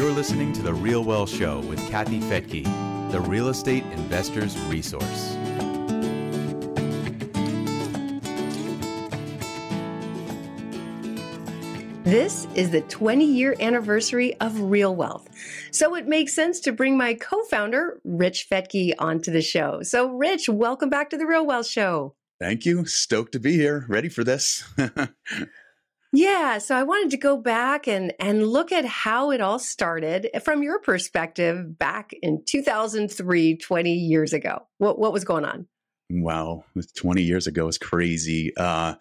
You're listening to The Real Wealth Show with Kathy Fettke, the real estate investor's resource. This is the 20 year anniversary of Real Wealth. So it makes sense to bring my co founder, Rich Fettke, onto the show. So, Rich, welcome back to the Real Wealth Show. Thank you. Stoked to be here. Ready for this. yeah. So I wanted to go back and, and look at how it all started eh, from your perspective back in 2003, 20 years ago. What, what was going on? Wow, 20 years ago is crazy. Uh,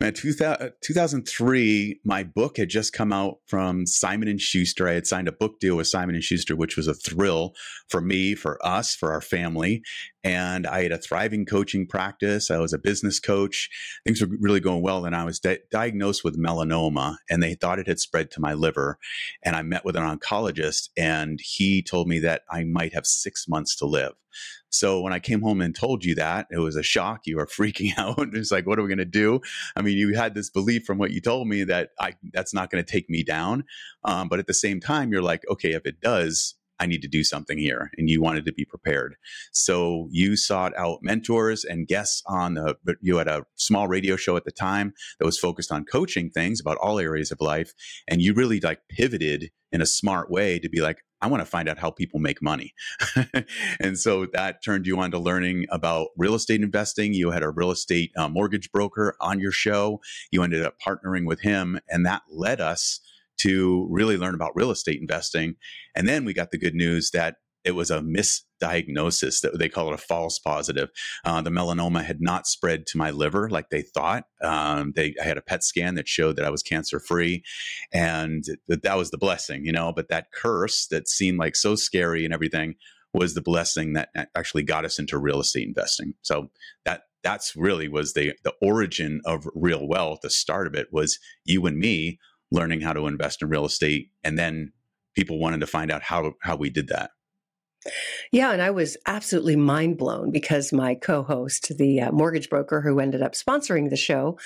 man, 2000, 2003, my book had just come out from Simon and Schuster. I had signed a book deal with Simon and Schuster, which was a thrill for me, for us, for our family. And I had a thriving coaching practice. I was a business coach. Things were really going well. And I was di- diagnosed with melanoma, and they thought it had spread to my liver. And I met with an oncologist, and he told me that I might have six months to live. So when I came home and told you that, it was a shock. You were freaking out. It's like, what are we going to do? I mean, you had this belief from what you told me that I that's not going to take me down. Um, but at the same time, you're like, okay, if it does, I need to do something here. And you wanted to be prepared. So you sought out mentors and guests on the, you had a small radio show at the time that was focused on coaching things about all areas of life. And you really like pivoted in a smart way to be like, I want to find out how people make money. and so that turned you on to learning about real estate investing. You had a real estate uh, mortgage broker on your show. You ended up partnering with him, and that led us to really learn about real estate investing. And then we got the good news that it was a misdiagnosis that they call it a false positive. Uh, the melanoma had not spread to my liver like they thought. Um, they I had a PET scan that showed that I was cancer free, and that that was the blessing, you know. But that curse that seemed like so scary and everything was the blessing that actually got us into real estate investing. So that that's really was the the origin of real wealth. The start of it was you and me learning how to invest in real estate and then people wanted to find out how how we did that yeah, and I was absolutely mind blown because my co host, the uh, mortgage broker who ended up sponsoring the show,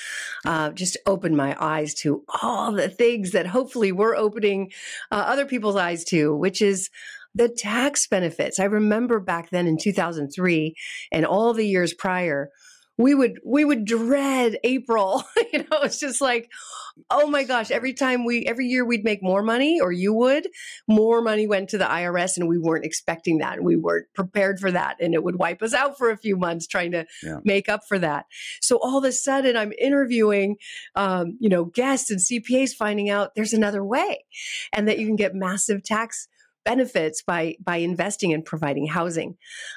uh, just opened my eyes to all the things that hopefully we're opening uh, other people's eyes to, which is the tax benefits. I remember back then in 2003 and all the years prior, we would we would dread April. you know, it's just like, oh my gosh, every time we every year we'd make more money, or you would, more money went to the IRS, and we weren't expecting that, and we weren't prepared for that, and it would wipe us out for a few months trying to yeah. make up for that. So all of a sudden, I'm interviewing, um, you know, guests and CPAs, finding out there's another way, and that you can get massive tax benefits by by investing and providing housing.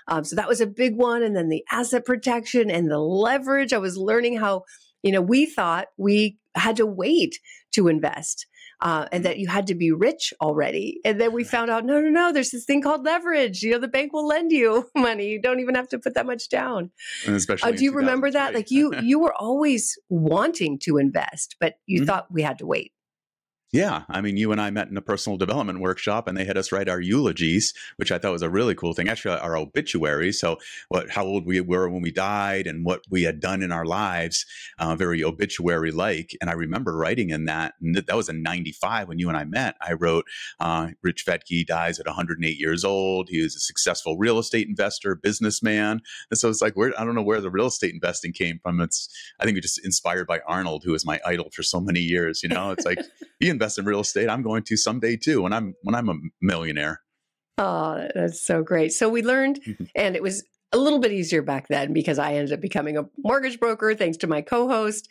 Um, so that was a big one, and then the asset protection and the leverage. I was learning how you know we thought we had to wait to invest. Uh, and that you had to be rich already. And then we found out, no, no, no, there's this thing called leverage. You know, the bank will lend you money. You don't even have to put that much down. And especially, uh, do you remember that? Like you, you were always wanting to invest, but you mm-hmm. thought we had to wait. Yeah, I mean, you and I met in a personal development workshop, and they had us write our eulogies, which I thought was a really cool thing. Actually, our obituaries, so what, how old we were when we died, and what we had done in our lives, uh, very obituary-like. And I remember writing in that, and that was in '95 when you and I met. I wrote, uh, "Rich Fettke dies at 108 years old. He was a successful real estate investor, businessman." And so it's like, where I don't know where the real estate investing came from. It's I think it just inspired by Arnold, who was my idol for so many years. You know, it's like he invest in real estate. I'm going to someday too when I'm when I'm a millionaire. Oh, that's so great. So we learned mm-hmm. and it was a little bit easier back then because I ended up becoming a mortgage broker thanks to my co-host.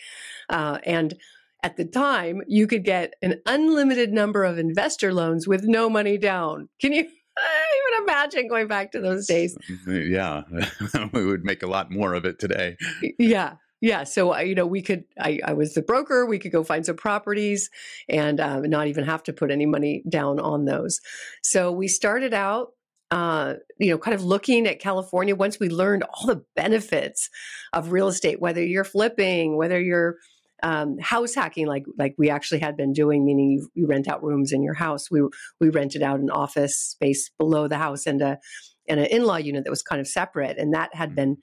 Uh, and at the time, you could get an unlimited number of investor loans with no money down. Can you even imagine going back to those days? Yeah, we would make a lot more of it today. Yeah. Yeah. So, you know, we could, I, I was the broker, we could go find some properties and um, not even have to put any money down on those. So we started out, uh, you know, kind of looking at California once we learned all the benefits of real estate, whether you're flipping, whether you're, um, house hacking like like we actually had been doing meaning you, you rent out rooms in your house we we rented out an office space below the house and a and an in-law unit that was kind of separate and that had mm. been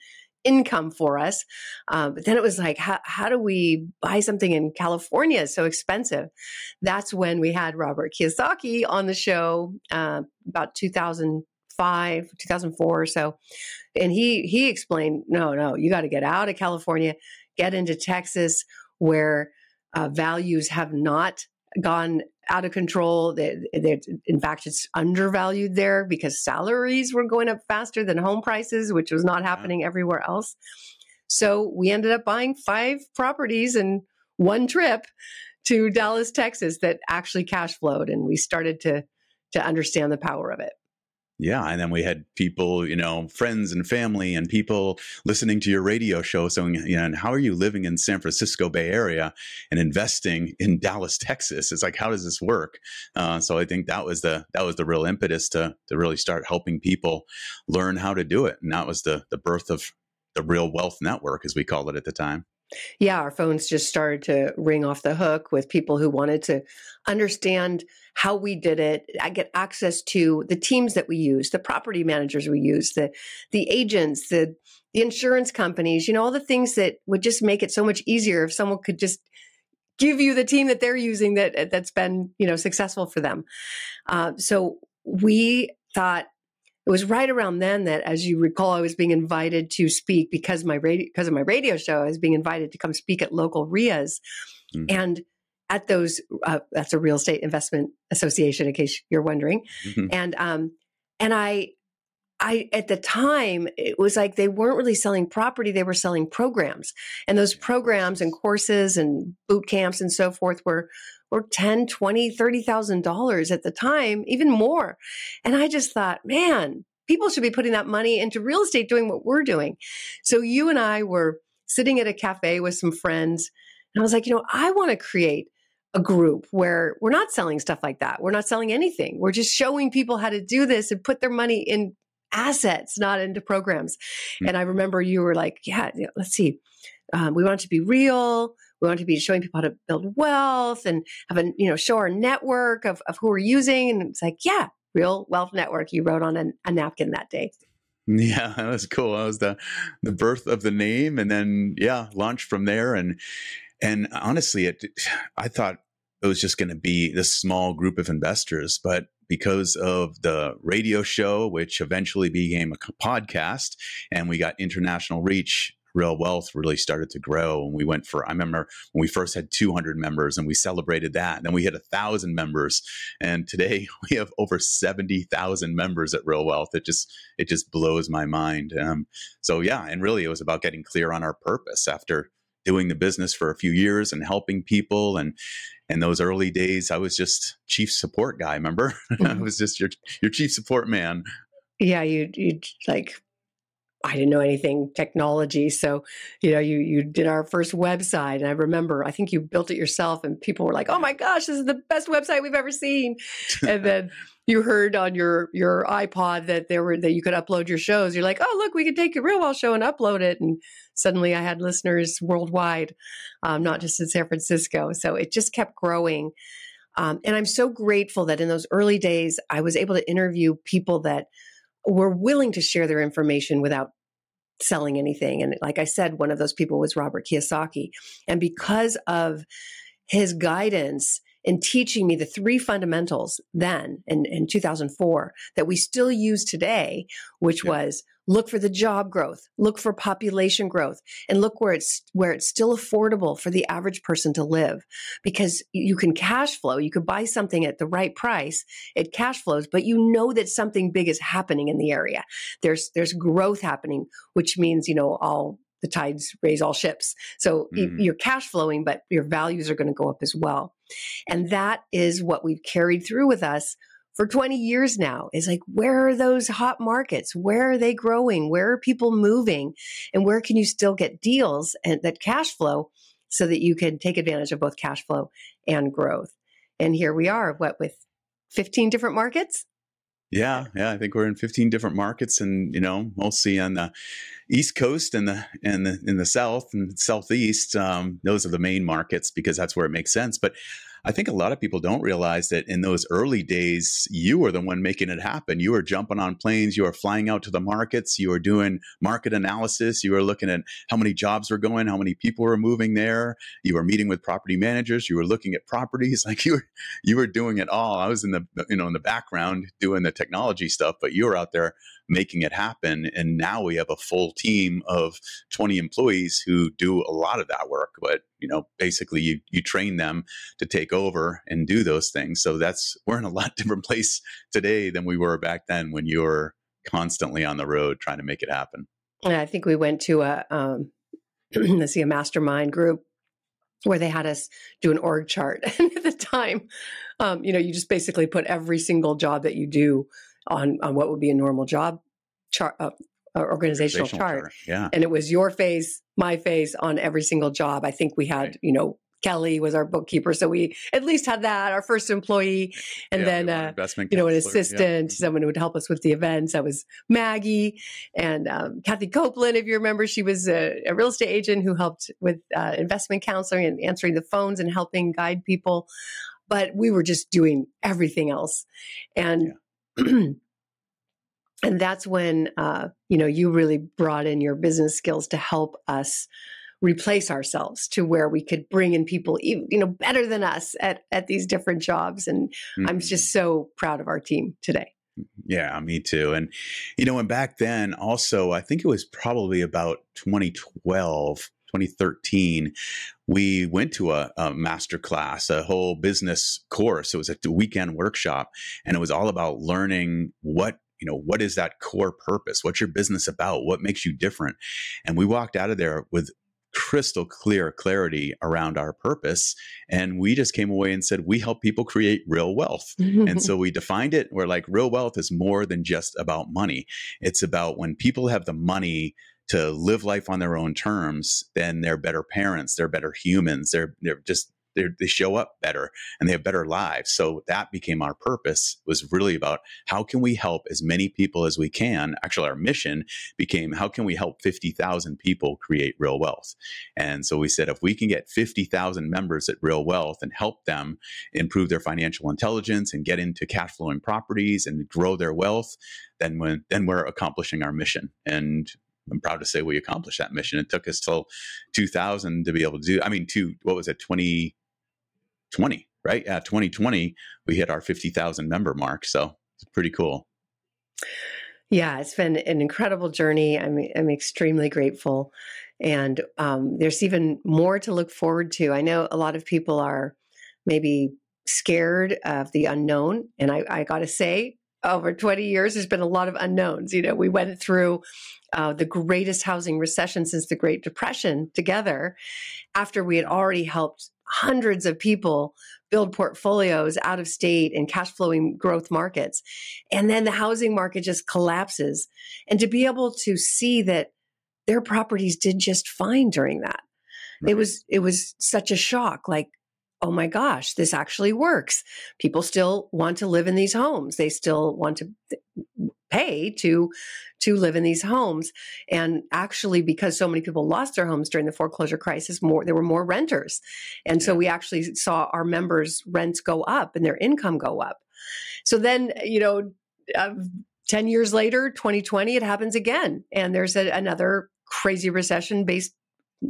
income for us. Uh, but then it was like, how, how do we buy something in California? It's so expensive. That's when we had Robert Kiyosaki on the show uh, about 2005, 2004 or so. And he, he explained, no, no, you got to get out of California, get into Texas where uh, values have not gone out of control. They, they, in fact, it's undervalued there because salaries were going up faster than home prices, which was not happening everywhere else. So we ended up buying five properties in one trip to Dallas, Texas that actually cash flowed, and we started to to understand the power of it. Yeah. And then we had people, you know, friends and family and people listening to your radio show saying, you know, how are you living in San Francisco Bay Area and investing in Dallas, Texas? It's like, how does this work? Uh, so I think that was the, that was the real impetus to, to really start helping people learn how to do it. And that was the, the birth of the real wealth network, as we called it at the time. Yeah, our phones just started to ring off the hook with people who wanted to understand how we did it. I get access to the teams that we use, the property managers we use, the the agents, the the insurance companies, you know, all the things that would just make it so much easier if someone could just give you the team that they're using that that's been, you know, successful for them. Uh, so we thought it was right around then that, as you recall, I was being invited to speak because my radio because of my radio show. I was being invited to come speak at local RIAs, mm. and at those uh, that's a real estate investment association, in case you're wondering, mm-hmm. and um, and I. I at the time it was like they weren't really selling property they were selling programs and those programs and courses and boot camps and so forth were or 10, 20, 30,000 dollars at the time, even more. And I just thought, man, people should be putting that money into real estate doing what we're doing. So you and I were sitting at a cafe with some friends and I was like, you know, I want to create a group where we're not selling stuff like that. We're not selling anything. We're just showing people how to do this and put their money in assets, not into programs. Mm-hmm. And I remember you were like, yeah, let's see. Um, we want to be real. We want to be showing people how to build wealth and have a, you know, show our network of, of who we're using. And it's like, yeah, real wealth network you wrote on a, a napkin that day. Yeah, that was cool. That was the the birth of the name, and then yeah, launched from there. And and honestly, it I thought it was just going to be this small group of investors, but because of the radio show, which eventually became a podcast, and we got international reach real wealth really started to grow. And we went for, I remember when we first had 200 members and we celebrated that. And then we hit a thousand members. And today we have over 70,000 members at real wealth. It just, it just blows my mind. Um, so yeah. And really it was about getting clear on our purpose after doing the business for a few years and helping people and in those early days i was just chief support guy remember mm-hmm. i was just your your chief support man yeah you you like I didn't know anything technology. So, you know, you you did our first website and I remember I think you built it yourself and people were like, "Oh my gosh, this is the best website we've ever seen." and then you heard on your your iPod that there were that you could upload your shows. You're like, "Oh, look, we could take your real wealth show and upload it." And suddenly I had listeners worldwide, um, not just in San Francisco. So it just kept growing. Um, and I'm so grateful that in those early days I was able to interview people that were willing to share their information without selling anything. And like I said, one of those people was Robert Kiyosaki. And because of his guidance in teaching me the three fundamentals then in, in 2004 that we still use today, which yeah. was look for the job growth, look for population growth, and look where it's where it's still affordable for the average person to live. Because you can cash flow, you could buy something at the right price, it cash flows, but you know that something big is happening in the area. There's there's growth happening, which means, you know, all the tides raise all ships. So mm. you're cash flowing, but your values are going to go up as well. And that is what we've carried through with us for 20 years now is like, where are those hot markets? Where are they growing? Where are people moving? And where can you still get deals and that cash flow so that you can take advantage of both cash flow and growth? And here we are, what, with 15 different markets? Yeah, yeah, I think we're in 15 different markets, and you know, mostly on the East Coast and the and the in the South and Southeast. Um, those are the main markets because that's where it makes sense. But I think a lot of people don't realize that in those early days, you were the one making it happen. You were jumping on planes, you were flying out to the markets, you were doing market analysis, you were looking at how many jobs were going, how many people were moving there. You were meeting with property managers, you were looking at properties, like you were you were doing it all. I was in the you know in the background doing the technology stuff, but you were out there making it happen. And now we have a full team of 20 employees who do a lot of that work. But, you know, basically you, you train them to take over and do those things. So that's, we're in a lot different place today than we were back then when you were constantly on the road trying to make it happen. Yeah, I think we went to a, um, let's see, a mastermind group where they had us do an org chart. And at the time, um, you know, you just basically put every single job that you do on on what would be a normal job chart, uh, organizational, organizational chart. chart. Yeah, and it was your face, my face on every single job. I think we had, right. you know, Kelly was our bookkeeper, so we at least had that our first employee, and yeah, then uh, you know an assistant, yeah. someone who would help us with the events. That was Maggie and um, Kathy Copeland. If you remember, she was a, a real estate agent who helped with uh, investment counseling and answering the phones and helping guide people. But we were just doing everything else, and. Yeah and that's when uh, you know you really brought in your business skills to help us replace ourselves to where we could bring in people you know better than us at at these different jobs. And mm-hmm. i'm just so proud of our team today. Yeah me too. And you know and back then also i think it was probably about 2012 2013, we went to a, a master class, a whole business course. It was a weekend workshop, and it was all about learning what you know what is that core purpose what's your business about what makes you different and we walked out of there with crystal clear clarity around our purpose. And we just came away and said, we help people create real wealth. and so we defined it. We're like, real wealth is more than just about money. It's about when people have the money to live life on their own terms, then they're better parents, they're better humans, they're they're just they're, they show up better and they have better lives. So that became our purpose was really about how can we help as many people as we can. Actually, our mission became how can we help 50,000 people create real wealth? And so we said if we can get 50,000 members at Real Wealth and help them improve their financial intelligence and get into cash flowing properties and grow their wealth, then when then we're accomplishing our mission. And I'm proud to say we accomplished that mission. It took us till 2000 to be able to do. I mean, to what was it, 2020, right? Yeah, 2020 we hit our 50,000 member mark. So it's pretty cool. Yeah, it's been an incredible journey. I'm I'm extremely grateful, and um, there's even more to look forward to. I know a lot of people are maybe scared of the unknown, and I, I got to say, over 20 years, there's been a lot of unknowns. You know, we went through uh, the greatest housing recession since the Great Depression together after we had already helped hundreds of people build portfolios out of state and cash flowing growth markets. And then the housing market just collapses. And to be able to see that their properties did just fine during that. Right. It was it was such a shock like oh my gosh, this actually works. People still want to live in these homes. They still want to pay to to live in these homes and actually because so many people lost their homes during the foreclosure crisis more there were more renters and yeah. so we actually saw our members rents go up and their income go up so then you know uh, 10 years later 2020 it happens again and there's a, another crazy recession based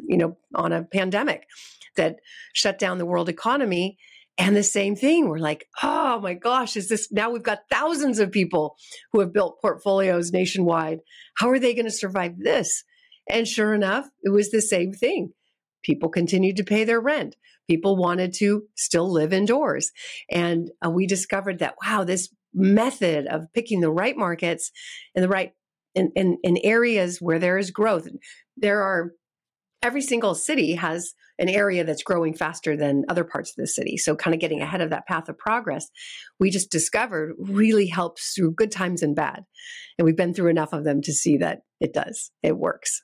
you know on a pandemic that shut down the world economy. And the same thing, we're like, oh my gosh, is this now we've got thousands of people who have built portfolios nationwide. How are they going to survive this? And sure enough, it was the same thing. People continued to pay their rent. People wanted to still live indoors. And uh, we discovered that, wow, this method of picking the right markets and the right in, in, in areas where there is growth. There are every single city has an area that's growing faster than other parts of the city. So, kind of getting ahead of that path of progress, we just discovered really helps through good times and bad. And we've been through enough of them to see that it does, it works.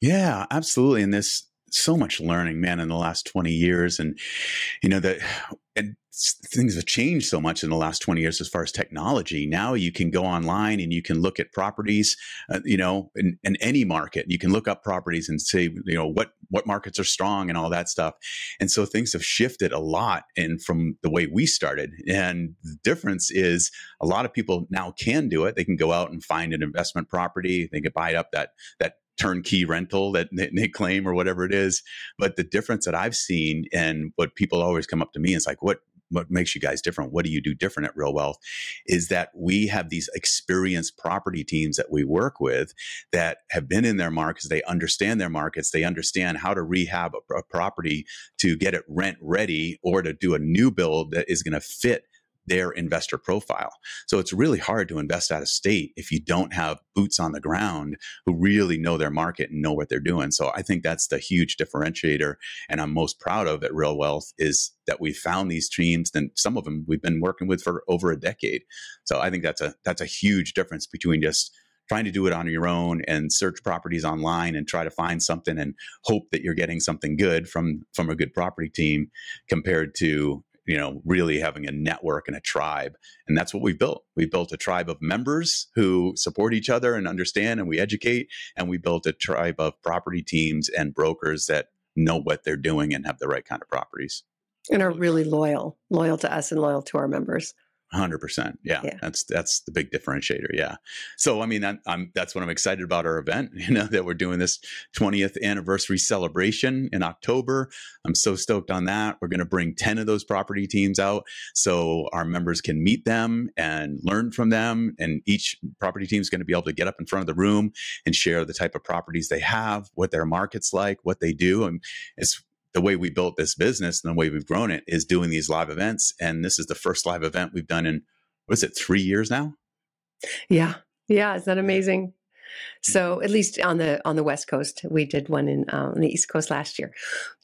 Yeah, absolutely. And this so much learning, man, in the last 20 years. And, you know, that, and things have changed so much in the last 20 years as far as technology. Now you can go online and you can look at properties, uh, you know, in, in, any market. You can look up properties and say, you know, what what markets are strong and all that stuff. And so things have shifted a lot and from the way we started. And the difference is a lot of people now can do it. They can go out and find an investment property. They can buy up that that turnkey rental that they claim or whatever it is. But the difference that I've seen and what people always come up to me is like, what what makes you guys different? What do you do different at Real Wealth? Is that we have these experienced property teams that we work with that have been in their markets. They understand their markets. They understand how to rehab a, a property to get it rent ready or to do a new build that is going to fit their investor profile. So it's really hard to invest out of state if you don't have boots on the ground who really know their market and know what they're doing. So I think that's the huge differentiator. And I'm most proud of at Real Wealth is that we found these teams and some of them we've been working with for over a decade. So I think that's a that's a huge difference between just trying to do it on your own and search properties online and try to find something and hope that you're getting something good from from a good property team compared to you know, really having a network and a tribe. And that's what we've built. We built a tribe of members who support each other and understand and we educate. And we built a tribe of property teams and brokers that know what they're doing and have the right kind of properties. And are really loyal, loyal to us and loyal to our members. Hundred percent. Yeah, that's that's the big differentiator. Yeah. So I mean, I'm, I'm, that's what I'm excited about our event. You know that we're doing this 20th anniversary celebration in October. I'm so stoked on that. We're going to bring 10 of those property teams out so our members can meet them and learn from them. And each property team is going to be able to get up in front of the room and share the type of properties they have, what their market's like, what they do, and it's the way we built this business and the way we've grown it is doing these live events. And this is the first live event we've done in, what is it, three years now? Yeah. Yeah. Is that amazing? So at least on the on the West Coast, we did one in um, on the East Coast last year.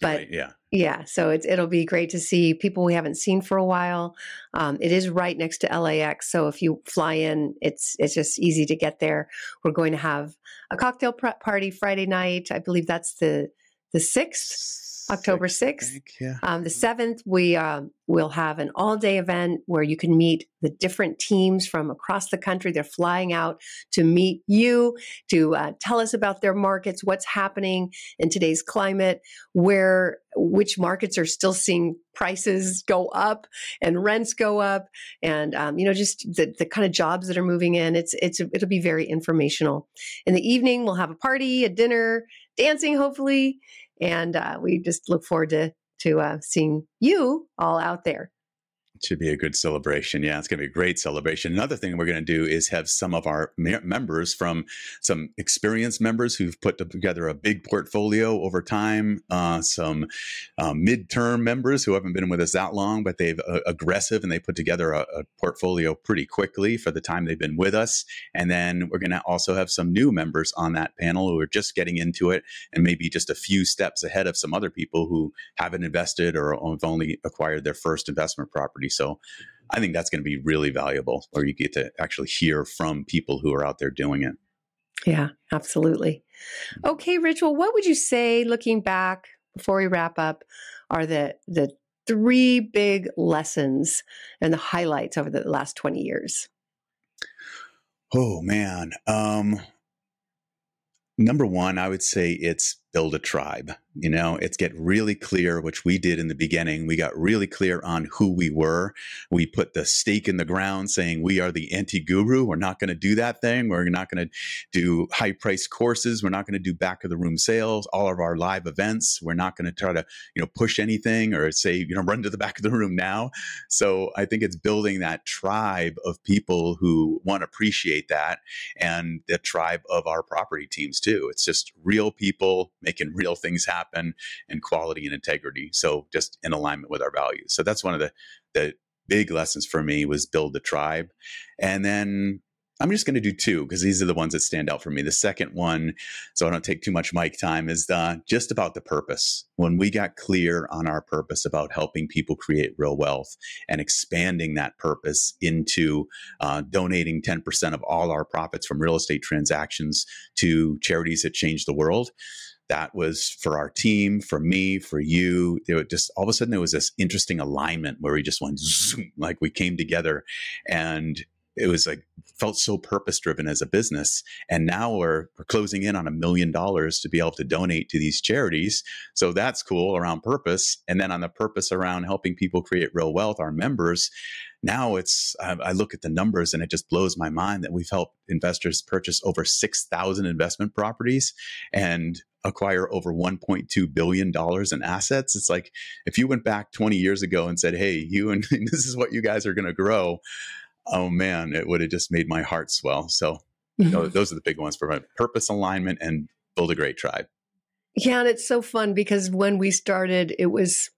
But right, yeah, yeah. So it's it'll be great to see people we haven't seen for a while. Um, it is right next to LAX, so if you fly in, it's it's just easy to get there. We're going to have a cocktail party Friday night. I believe that's the the sixth October 6th. yeah. Um, the 7th, we uh, will have an all day event where you can meet the different teams from across the country. They're flying out to meet you, to uh, tell us about their markets, what's happening in today's climate, where which markets are still seeing prices go up and rents go up, and um, you know just the, the kind of jobs that are moving in. It's it's it'll be very informational. In the evening, we'll have a party, a dinner, dancing, hopefully, and uh, we just look forward to to uh, seeing you all out there should be a good celebration. Yeah, it's going to be a great celebration. Another thing we're going to do is have some of our members from some experienced members who've put together a big portfolio over time, uh, some uh, midterm members who haven't been with us that long, but they've uh, aggressive and they put together a, a, portfolio pretty quickly for the time they've been with us. And then we're going to also have some new members on that panel who are just getting into it and maybe just a few steps ahead of some other people who haven't invested or have only acquired their first investment property. So I think that's going to be really valuable where you get to actually hear from people who are out there doing it. Yeah, absolutely. Okay, well, what would you say looking back before we wrap up are the the three big lessons and the highlights over the last 20 years? Oh man. Um number one, I would say it's build a tribe. You know, it's get really clear, which we did in the beginning. We got really clear on who we were. We put the stake in the ground saying we are the anti guru. We're not going to do that thing. We're not going to do high price courses. We're not going to do back of the room sales, all of our live events. We're not going to try to, you know, push anything or say, you know, run to the back of the room now. So I think it's building that tribe of people who want to appreciate that and the tribe of our property teams too. It's just real people making real things happen and quality and integrity. So just in alignment with our values. So that's one of the the big lessons for me was build the tribe. And then I'm just going to do two because these are the ones that stand out for me. The second one, so I don't take too much mic time, is uh, just about the purpose. When we got clear on our purpose about helping people create real wealth and expanding that purpose into uh, donating 10% of all our profits from real estate transactions to charities that change the world, that was for our team, for me, for you. It just all of a sudden there was this interesting alignment where we just went zoom, like we came together, and it was like felt so purpose driven as a business. And now we're, we're closing in on a million dollars to be able to donate to these charities. So that's cool around purpose. And then on the purpose around helping people create real wealth our members now it's I, I look at the numbers and it just blows my mind that we've helped investors purchase over 6000 investment properties. And acquire over 1.2 billion dollars in assets it's like if you went back 20 years ago and said hey you and this is what you guys are going to grow oh man, it would have just made my heart swell. So you know, those are the big ones for my purpose alignment and build a great tribe. Yeah, and it's so fun because when we started, it was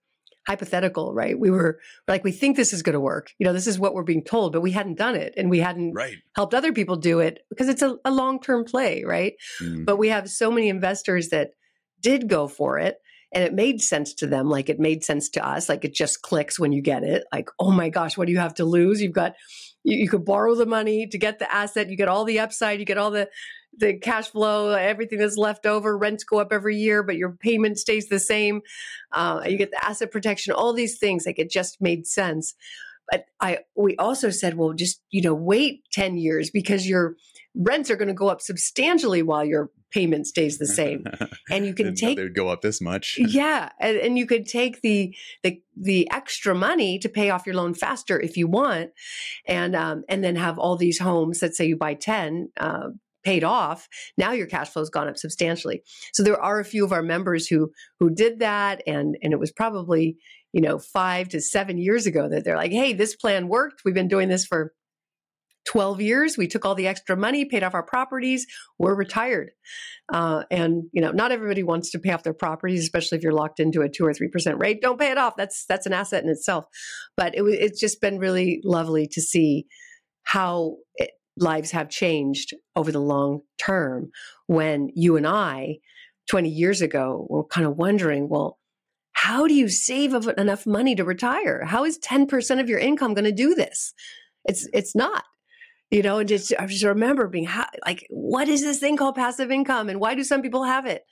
hypothetical, right? We were like, we think this is going to work. You know, this is what we're being told, but we hadn't done it and we hadn't right. helped other people do it because it's a, a long term play, right? Mm. But we have so many investors that did go for it and it made sense to them like it made sense to us like it just clicks when you get it like oh my gosh what do you have to lose you've got you, you could borrow the money to get the asset. You get all the upside. You get all the the cash flow, everything that's left over. Rents go up every year, but your payment stays the same. Uh, you get the asset protection. All these things, like it just made sense. But I we also said, well, just you know, wait ten years because your rents are going to go up substantially while your payment stays the same and you can take they would go up this much yeah and, and, you could take the, the the extra money to pay off your loan faster if you want and um, and then have all these homes let's say you buy 10 uh, paid off now your cash flow has gone up substantially so there are a few of our members who who did that and and it was probably you know five to seven years ago that they're like hey this plan worked we've been doing this for 12 years. We took all the extra money, paid off our properties. We're retired. Uh, and, you know, not everybody wants to pay off their properties, especially if you're locked into a two or 3% rate. Don't pay it off. That's, that's an asset in itself. But it, it's just been really lovely to see how it, lives have changed over the long term when you and I, 20 years ago, were kind of wondering, well, how do you save enough money to retire? How is 10% of your income going to do this? It's it's not you know, and just I just remember being like, what is this thing called passive income, and why do some people have it?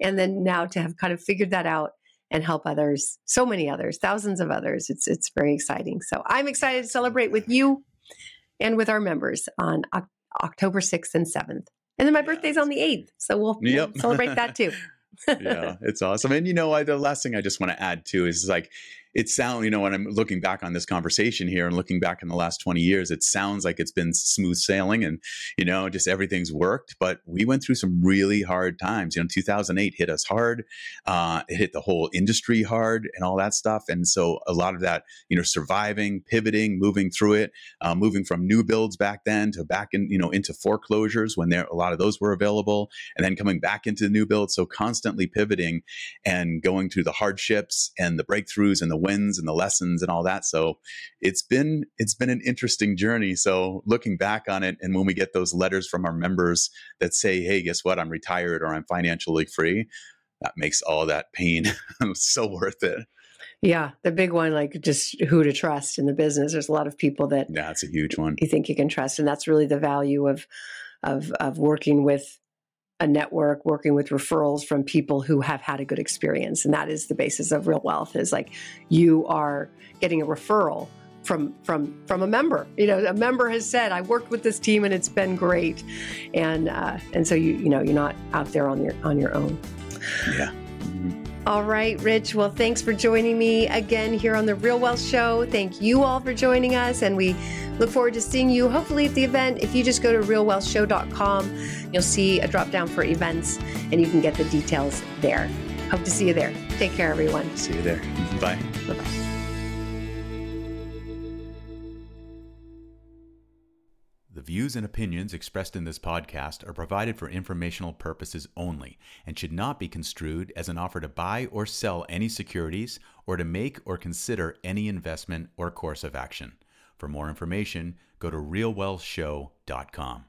And then now to have kind of figured that out and help others, so many others, thousands of others, it's it's very exciting. So I'm excited to celebrate with you and with our members on o- October sixth and seventh, and then my birthday's on the eighth, so we'll, yep. we'll celebrate that too. yeah, it's awesome. And you know, I, the last thing I just want to add too is like it sounds, you know, when I'm looking back on this conversation here and looking back in the last 20 years, it sounds like it's been smooth sailing and, you know, just everything's worked. But we went through some really hard times. You know, 2008 hit us hard. Uh, it hit the whole industry hard and all that stuff. And so a lot of that, you know, surviving, pivoting, moving through it, uh, moving from new builds back then to back in, you know, into foreclosures when there a lot of those were available, and then coming back into the new build. So constantly pivoting and going through the hardships and the breakthroughs and the wins and the lessons and all that. So it's been it's been an interesting journey. So looking back on it, and when we get those letters from our members that say, "Hey, guess what? I'm retired or I'm financially free," that makes all that pain so worth it. Yeah, the big one, like just who to trust in the business. There's a lot of people that yeah, that's a huge one. You think you can trust, and that's really the value of of of working with a network working with referrals from people who have had a good experience. And that is the basis of real wealth is like you are getting a referral from from from a member. You know a member has said i worked with this team and it's been great. And uh, and so you you know you're not out there on your on your own. Yeah. All right, Rich. Well, thanks for joining me again here on the Real Wealth Show. Thank you all for joining us, and we look forward to seeing you hopefully at the event. If you just go to realwealthshow.com, you'll see a drop down for events, and you can get the details there. Hope to see you there. Take care, everyone. See you there. Bye. Bye bye. views and opinions expressed in this podcast are provided for informational purposes only and should not be construed as an offer to buy or sell any securities or to make or consider any investment or course of action. For more information, go to realwealthshow.com.